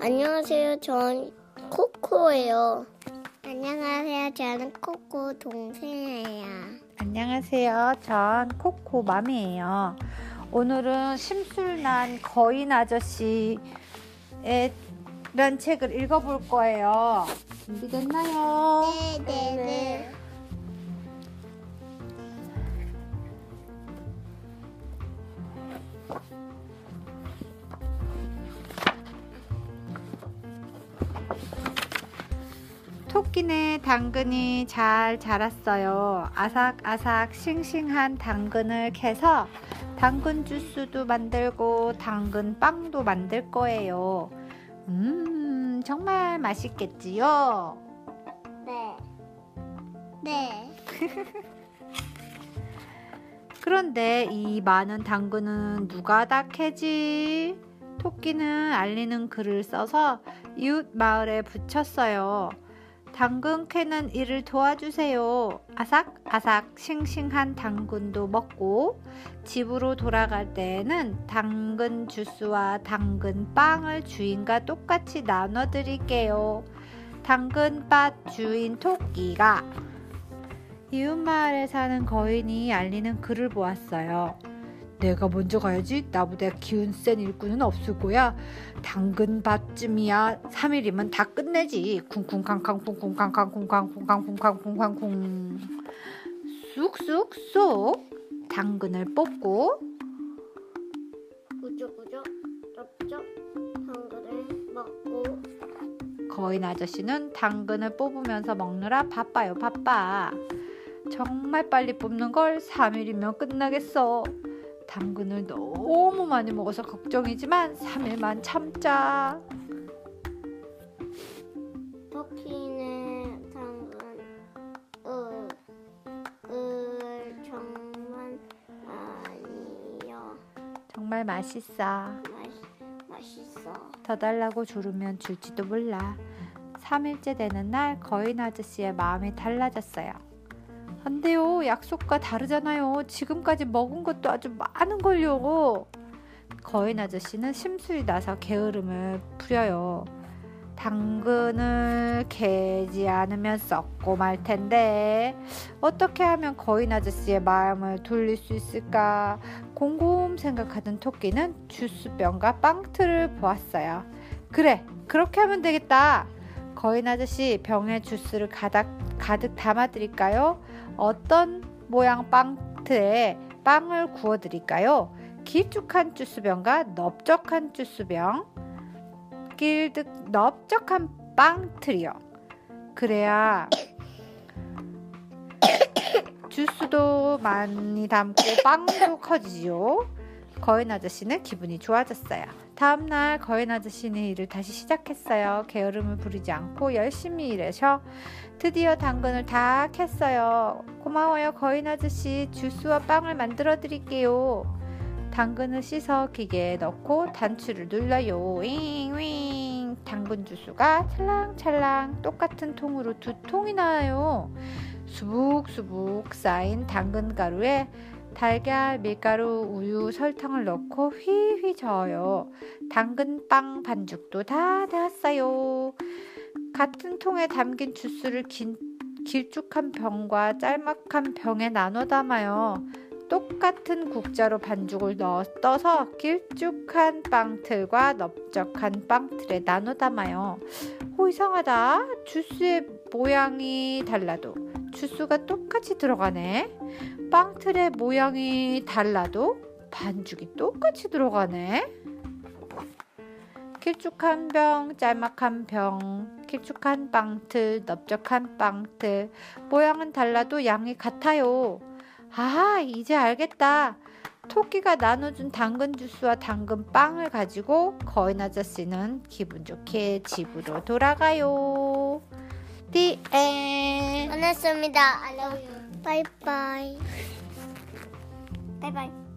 안녕하세요. 전 코코예요. 안녕하세요. 저는 코코 동생이에요. 안녕하세요. 전 코코 맘이에요. 오늘은 심술난 거인 아저씨의 란 책을 읽어볼 거예요. 준비됐나요? 네 네 네. 토끼네 당근이 잘 자랐어요. 아삭아삭 싱싱한 당근을 캐서 당근 주스도 만들고 당근 빵도 만들 거예요. 음, 정말 맛있겠지요? 네. 네. 그런데 이 많은 당근은 누가 다 캐지? 토끼는 알리는 글을 써서 이웃 마을에 붙였어요. 당근 캐는 일을 도와주세요. 아삭아삭 싱싱한 당근도 먹고 집으로 돌아갈 때에는 당근 주스와 당근 빵을 주인과 똑같이 나눠 드릴게요. 당근밭 주인 토끼가 이웃마을에 사는 거인이 알리는 글을 보았어요. 내가 먼저 가야지. 나보다 기운 센 일꾼은 없을 거야. 당근밭쯤이야. 3일이면 다 끝내지. 쿵쿵캉캉 쿵쿵캉캉 쿵쾅 쿵쾅 쿵쾅 쿵쾅 쿵. 쑥쑥쑥 당근을 뽑고 구조구조 쩝쩝 당근을 먹고 거인 아저씨는 당근을 뽑으면서 먹느라 바빠요, 바빠. 정말 빨리 뽑는 걸 3일이면 끝나겠어. 당근을 너무 많이 먹어서 걱정이지만 3일만 참자. 토끼는 당근 으, 으 정말 아니요 정말 맛있어. 맛더 달라고 조르면 줄지도 몰라. 3일째 되는 날 거인 아저씨의 마음이 달라졌어요. 안 돼요. 약속과 다르잖아요. 지금까지 먹은 것도 아주 많은 걸요. 거인 아저씨는 심술이 나서 게으름을 부려요. 당근을 캐지 않으면 썩고 말 텐데 어떻게 하면 거인 아저씨의 마음을 돌릴 수 있을까 곰곰 생각하던 토끼는 주스병과 빵틀을 보았어요. 그래 그렇게 하면 되겠다. 거인 아저씨 병에 주스를 가득, 가득 담아드릴까요? 어떤 모양 빵틀에 빵을 구워 드릴까요? 길쭉한 주스병과 넓적한 주스병 길득 넓적한 빵틀이요. 그래야 주스도 많이 담고 빵도 커지지요. 거인 아저씨는 기분이 좋아졌어요. 다음날 거인 아저씨는 일을 다시 시작했어요. 게으름을 부리지 않고 열심히 일하셔. 드디어 당근을 다 캤어요. 고마워요, 거인 아저씨. 주스와 빵을 만들어 드릴게요. 당근을 씻어 기계에 넣고 단추를 눌러요. 윙윙. 당근 주스가 찰랑찰랑 똑같은 통으로 두 통이 나와요. 수북수북 쌓인 당근 가루에 달걀, 밀가루, 우유, 설탕을 넣고 휘휘 저어요. 당근빵 반죽도 다 되었어요. 같은 통에 담긴 주스를 긴, 길쭉한 병과 짤막한 병에 나눠 담아요. 똑같은 국자로 반죽을 넣어 떠서 길쭉한 빵틀과 넓적한 빵틀에 나눠 담아요. 오 이상하다. 주스의 모양이 달라도 주스가 똑같이 들어가네. 빵틀의 모양이 달라도 반죽이 똑같이 들어가네. 길쭉 한 병, 짤막 한 병, 길쭉 한 빵틀, 넓적한 빵틀. 모양은 달라도 양이 같아요. 아, 이제 알겠다. 토끼가 나눠준 당근 주스와 당근 빵을 가지고 거인 아저씨는 기분 좋게 집으로 돌아가요. The end. 끝났습니다. I love you. 바이바이. 바이바이.